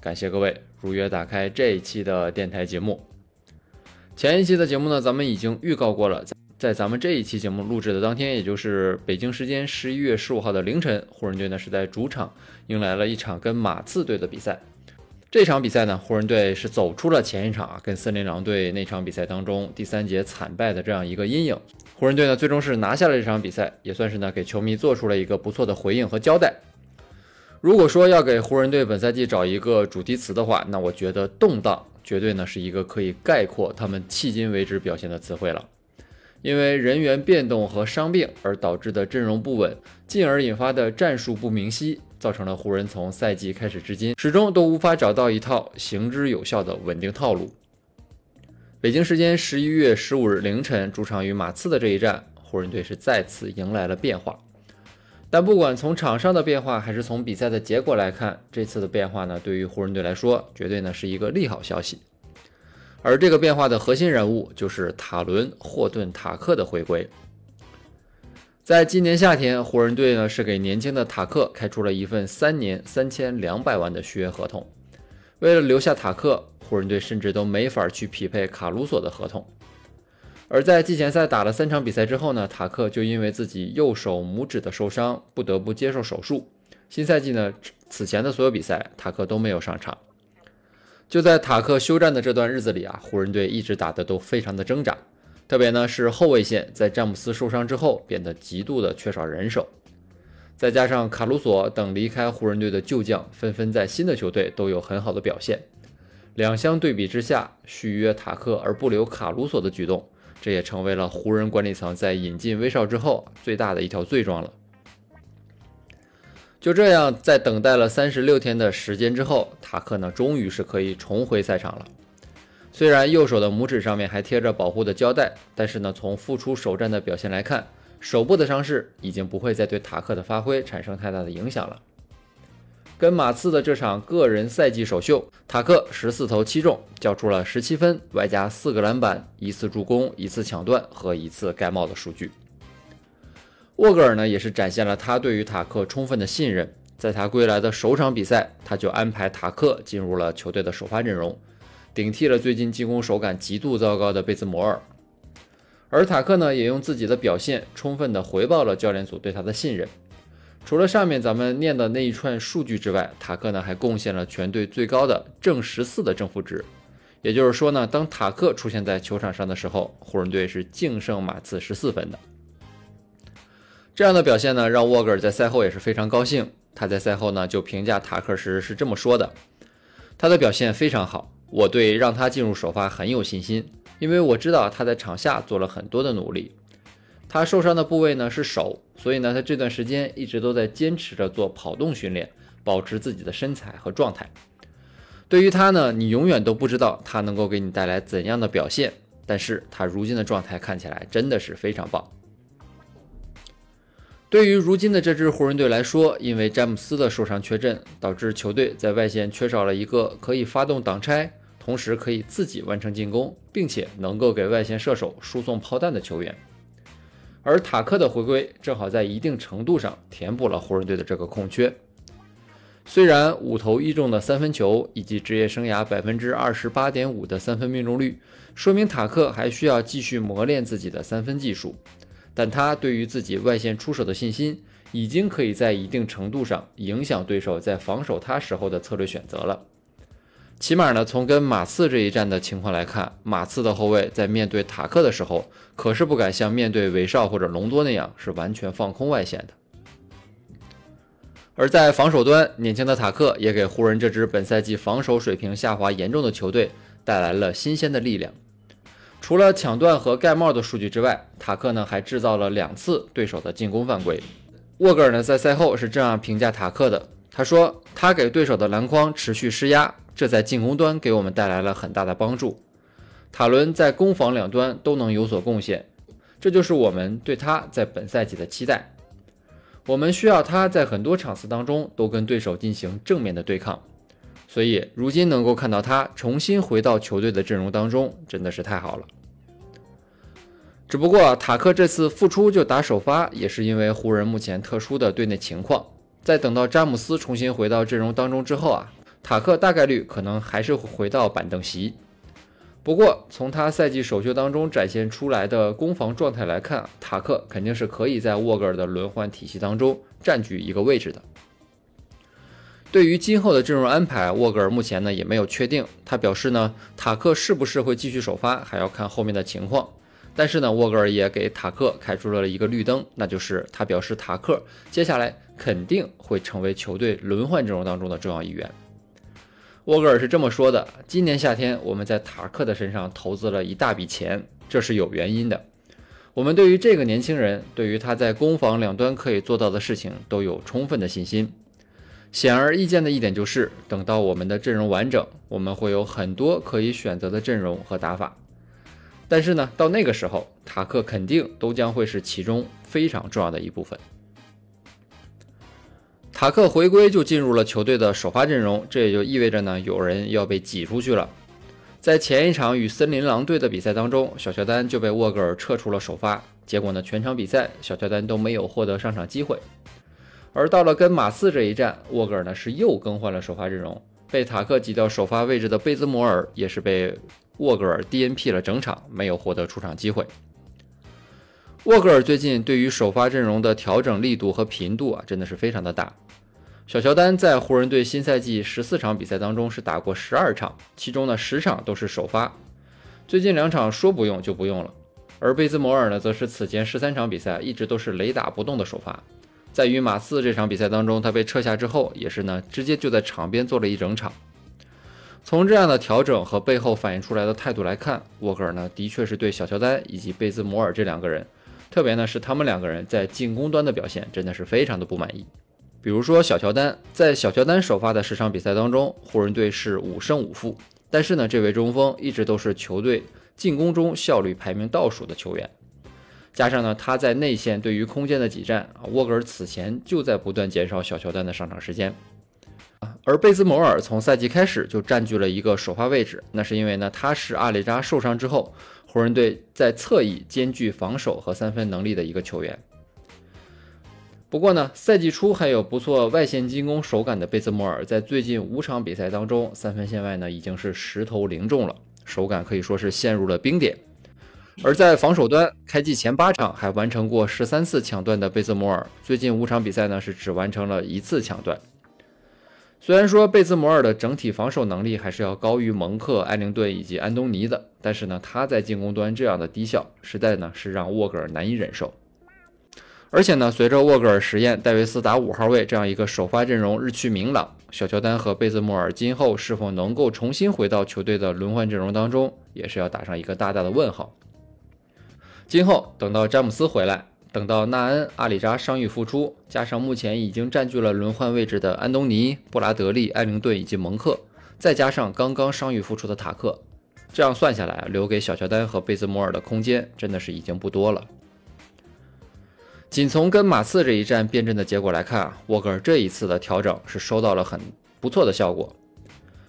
感谢各位如约打开这一期的电台节目。前一期的节目呢，咱们已经预告过了，在咱们这一期节目录制的当天，也就是北京时间十一月十五号的凌晨，湖人队呢是在主场迎来了一场跟马刺队的比赛。这场比赛呢，湖人队是走出了前一场啊跟森林狼队那场比赛当中第三节惨败的这样一个阴影。湖人队呢最终是拿下了这场比赛，也算是呢给球迷做出了一个不错的回应和交代。如果说要给湖人队本赛季找一个主题词的话，那我觉得动荡绝对呢是一个可以概括他们迄今为止表现的词汇了。因为人员变动和伤病而导致的阵容不稳，进而引发的战术不明晰。造成了湖人从赛季开始至今始终都无法找到一套行之有效的稳定套路。北京时间十一月十五日凌晨，主场与马刺的这一战，湖人队是再次迎来了变化。但不管从场上的变化，还是从比赛的结果来看，这次的变化呢，对于湖人队来说，绝对呢是一个利好消息。而这个变化的核心人物就是塔伦·霍顿·塔克的回归。在今年夏天，湖人队呢是给年轻的塔克开出了一份三年三千两百万的续约合同。为了留下塔克，湖人队甚至都没法去匹配卡鲁索的合同。而在季前赛打了三场比赛之后呢，塔克就因为自己右手拇指的受伤，不得不接受手术。新赛季呢，此前的所有比赛，塔克都没有上场。就在塔克休战的这段日子里啊，湖人队一直打得都非常的挣扎。特别呢是后卫线在詹姆斯受伤之后变得极度的缺少人手，再加上卡鲁索等离开湖人队的旧将纷纷在新的球队都有很好的表现，两相对比之下，续约塔克而不留卡鲁索的举动，这也成为了湖人管理层在引进威少之后最大的一条罪状了。就这样，在等待了三十六天的时间之后，塔克呢终于是可以重回赛场了。虽然右手的拇指上面还贴着保护的胶带，但是呢，从复出首战的表现来看，手部的伤势已经不会再对塔克的发挥产生太大的影响了。跟马刺的这场个人赛季首秀，塔克十四投七中，交出了十七分，外加四个篮板、一次助攻、一次抢断和一次盖帽的数据。沃格尔呢，也是展现了他对于塔克充分的信任，在他归来的首场比赛，他就安排塔克进入了球队的首发阵容。顶替了最近进攻手感极度糟糕的贝兹摩尔，而塔克呢，也用自己的表现充分的回报了教练组对他的信任。除了上面咱们念的那一串数据之外，塔克呢还贡献了全队最高的正十四的正负值。也就是说呢，当塔克出现在球场上的时候，湖人队是净胜马刺十四分的。这样的表现呢，让沃格尔在赛后也是非常高兴。他在赛后呢就评价塔克时是这么说的：“他的表现非常好。”我对让他进入首发很有信心，因为我知道他在场下做了很多的努力。他受伤的部位呢是手，所以呢他这段时间一直都在坚持着做跑动训练，保持自己的身材和状态。对于他呢，你永远都不知道他能够给你带来怎样的表现，但是他如今的状态看起来真的是非常棒。对于如今的这支湖人队来说，因为詹姆斯的受伤缺阵，导致球队在外线缺少了一个可以发动挡拆，同时可以自己完成进攻，并且能够给外线射手输送炮弹的球员。而塔克的回归正好在一定程度上填补了湖人队的这个空缺。虽然五投一中的三分球以及职业生涯百分之二十八点五的三分命中率，说明塔克还需要继续磨练自己的三分技术。但他对于自己外线出手的信心，已经可以在一定程度上影响对手在防守他时候的策略选择了。起码呢，从跟马刺这一战的情况来看，马刺的后卫在面对塔克的时候，可是不敢像面对韦少或者隆多那样是完全放空外线的。而在防守端，年轻的塔克也给湖人这支本赛季防守水平下滑严重的球队带来了新鲜的力量。除了抢断和盖帽的数据之外，塔克呢还制造了两次对手的进攻犯规。沃格尔呢在赛后是这样评价塔克的：他说，他给对手的篮筐持续施压，这在进攻端给我们带来了很大的帮助。塔伦在攻防两端都能有所贡献，这就是我们对他在本赛季的期待。我们需要他在很多场次当中都跟对手进行正面的对抗，所以如今能够看到他重新回到球队的阵容当中，真的是太好了。只不过塔克这次复出就打首发，也是因为湖人目前特殊的队内情况。在等到詹姆斯重新回到阵容当中之后啊，塔克大概率可能还是会回到板凳席。不过从他赛季首秀当中展现出来的攻防状态来看，塔克肯定是可以在沃格尔的轮换体系当中占据一个位置的。对于今后的阵容安排，沃格尔目前呢也没有确定。他表示呢，塔克是不是会继续首发，还要看后面的情况。但是呢，沃格尔也给塔克开出了一个绿灯，那就是他表示塔克接下来肯定会成为球队轮换阵容当中的重要一员。沃格尔是这么说的：“今年夏天我们在塔克的身上投资了一大笔钱，这是有原因的。我们对于这个年轻人，对于他在攻防两端可以做到的事情都有充分的信心。显而易见的一点就是，等到我们的阵容完整，我们会有很多可以选择的阵容和打法。”但是呢，到那个时候，塔克肯定都将会是其中非常重要的一部分。塔克回归就进入了球队的首发阵容，这也就意味着呢，有人要被挤出去了。在前一场与森林狼队的比赛当中，小乔丹就被沃格尔撤出了首发，结果呢，全场比赛小乔丹都没有获得上场机会。而到了跟马刺这一战，沃格尔呢是又更换了首发阵容，被塔克挤到首发位置的贝兹摩尔也是被。沃格尔 DNP 了整场，没有获得出场机会。沃格尔最近对于首发阵容的调整力度和频度啊，真的是非常的大。小乔丹在湖人队新赛季十四场比赛当中是打过十二场，其中呢十场都是首发。最近两场说不用就不用了。而贝兹摩尔呢，则是此前十三场比赛一直都是雷打不动的首发。在与马刺这场比赛当中，他被撤下之后，也是呢直接就在场边坐了一整场。从这样的调整和背后反映出来的态度来看，沃格尔呢的确是对小乔丹以及贝兹摩尔这两个人，特别呢是他们两个人在进攻端的表现真的是非常的不满意。比如说小乔丹在小乔丹首发的十场比赛当中，湖人队是五胜五负，但是呢这位中锋一直都是球队进攻中效率排名倒数的球员，加上呢他在内线对于空间的挤占，沃格尔此前就在不断减少小乔丹的上场时间。而贝兹摩尔从赛季开始就占据了一个首发位置，那是因为呢，他是阿里扎受伤之后，湖人队在侧翼兼具防守和三分能力的一个球员。不过呢，赛季初还有不错外线进攻手感的贝兹莫尔，在最近五场比赛当中，三分线外呢已经是十投零中了，手感可以说是陷入了冰点。而在防守端，开季前八场还完成过十三次抢断的贝兹莫尔，最近五场比赛呢是只完成了一次抢断。虽然说贝兹摩尔的整体防守能力还是要高于蒙克、艾灵顿以及安东尼的，但是呢，他在进攻端这样的低效，实在呢是让沃格尔难以忍受。而且呢，随着沃格尔实验戴维斯打五号位这样一个首发阵容日趋明朗，小乔丹和贝兹莫尔今后是否能够重新回到球队的轮换阵容当中，也是要打上一个大大的问号。今后等到詹姆斯回来。等到纳恩、阿里扎伤愈复出，加上目前已经占据了轮换位置的安东尼、布拉德利、艾灵顿以及蒙克，再加上刚刚伤愈复出的塔克，这样算下来，留给小乔丹和贝兹莫尔的空间真的是已经不多了。仅从跟马刺这一战变阵的结果来看啊，沃格尔这一次的调整是收到了很不错的效果。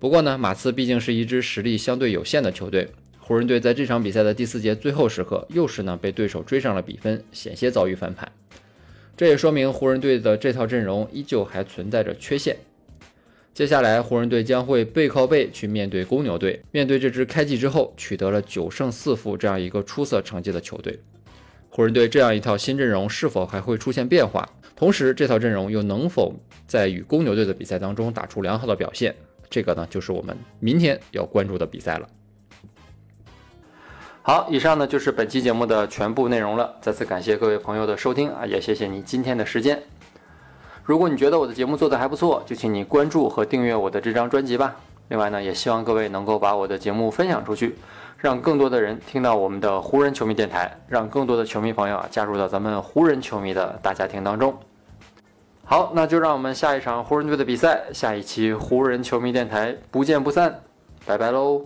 不过呢，马刺毕竟是一支实力相对有限的球队。湖人队在这场比赛的第四节最后时刻，又是呢被对手追上了比分，险些遭遇翻盘。这也说明湖人队的这套阵容依旧还存在着缺陷。接下来，湖人队将会背靠背去面对公牛队，面对这支开季之后取得了九胜四负这样一个出色成绩的球队。湖人队这样一套新阵容是否还会出现变化？同时，这套阵容又能否在与公牛队的比赛当中打出良好的表现？这个呢，就是我们明天要关注的比赛了。好，以上呢就是本期节目的全部内容了。再次感谢各位朋友的收听啊，也谢谢你今天的时间。如果你觉得我的节目做得还不错，就请你关注和订阅我的这张专辑吧。另外呢，也希望各位能够把我的节目分享出去，让更多的人听到我们的湖人球迷电台，让更多的球迷朋友啊加入到咱们湖人球迷的大家庭当中。好，那就让我们下一场湖人队的比赛，下一期湖人球迷电台不见不散，拜拜喽。